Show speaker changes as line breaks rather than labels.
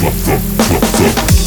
Club Thug, Club Thug.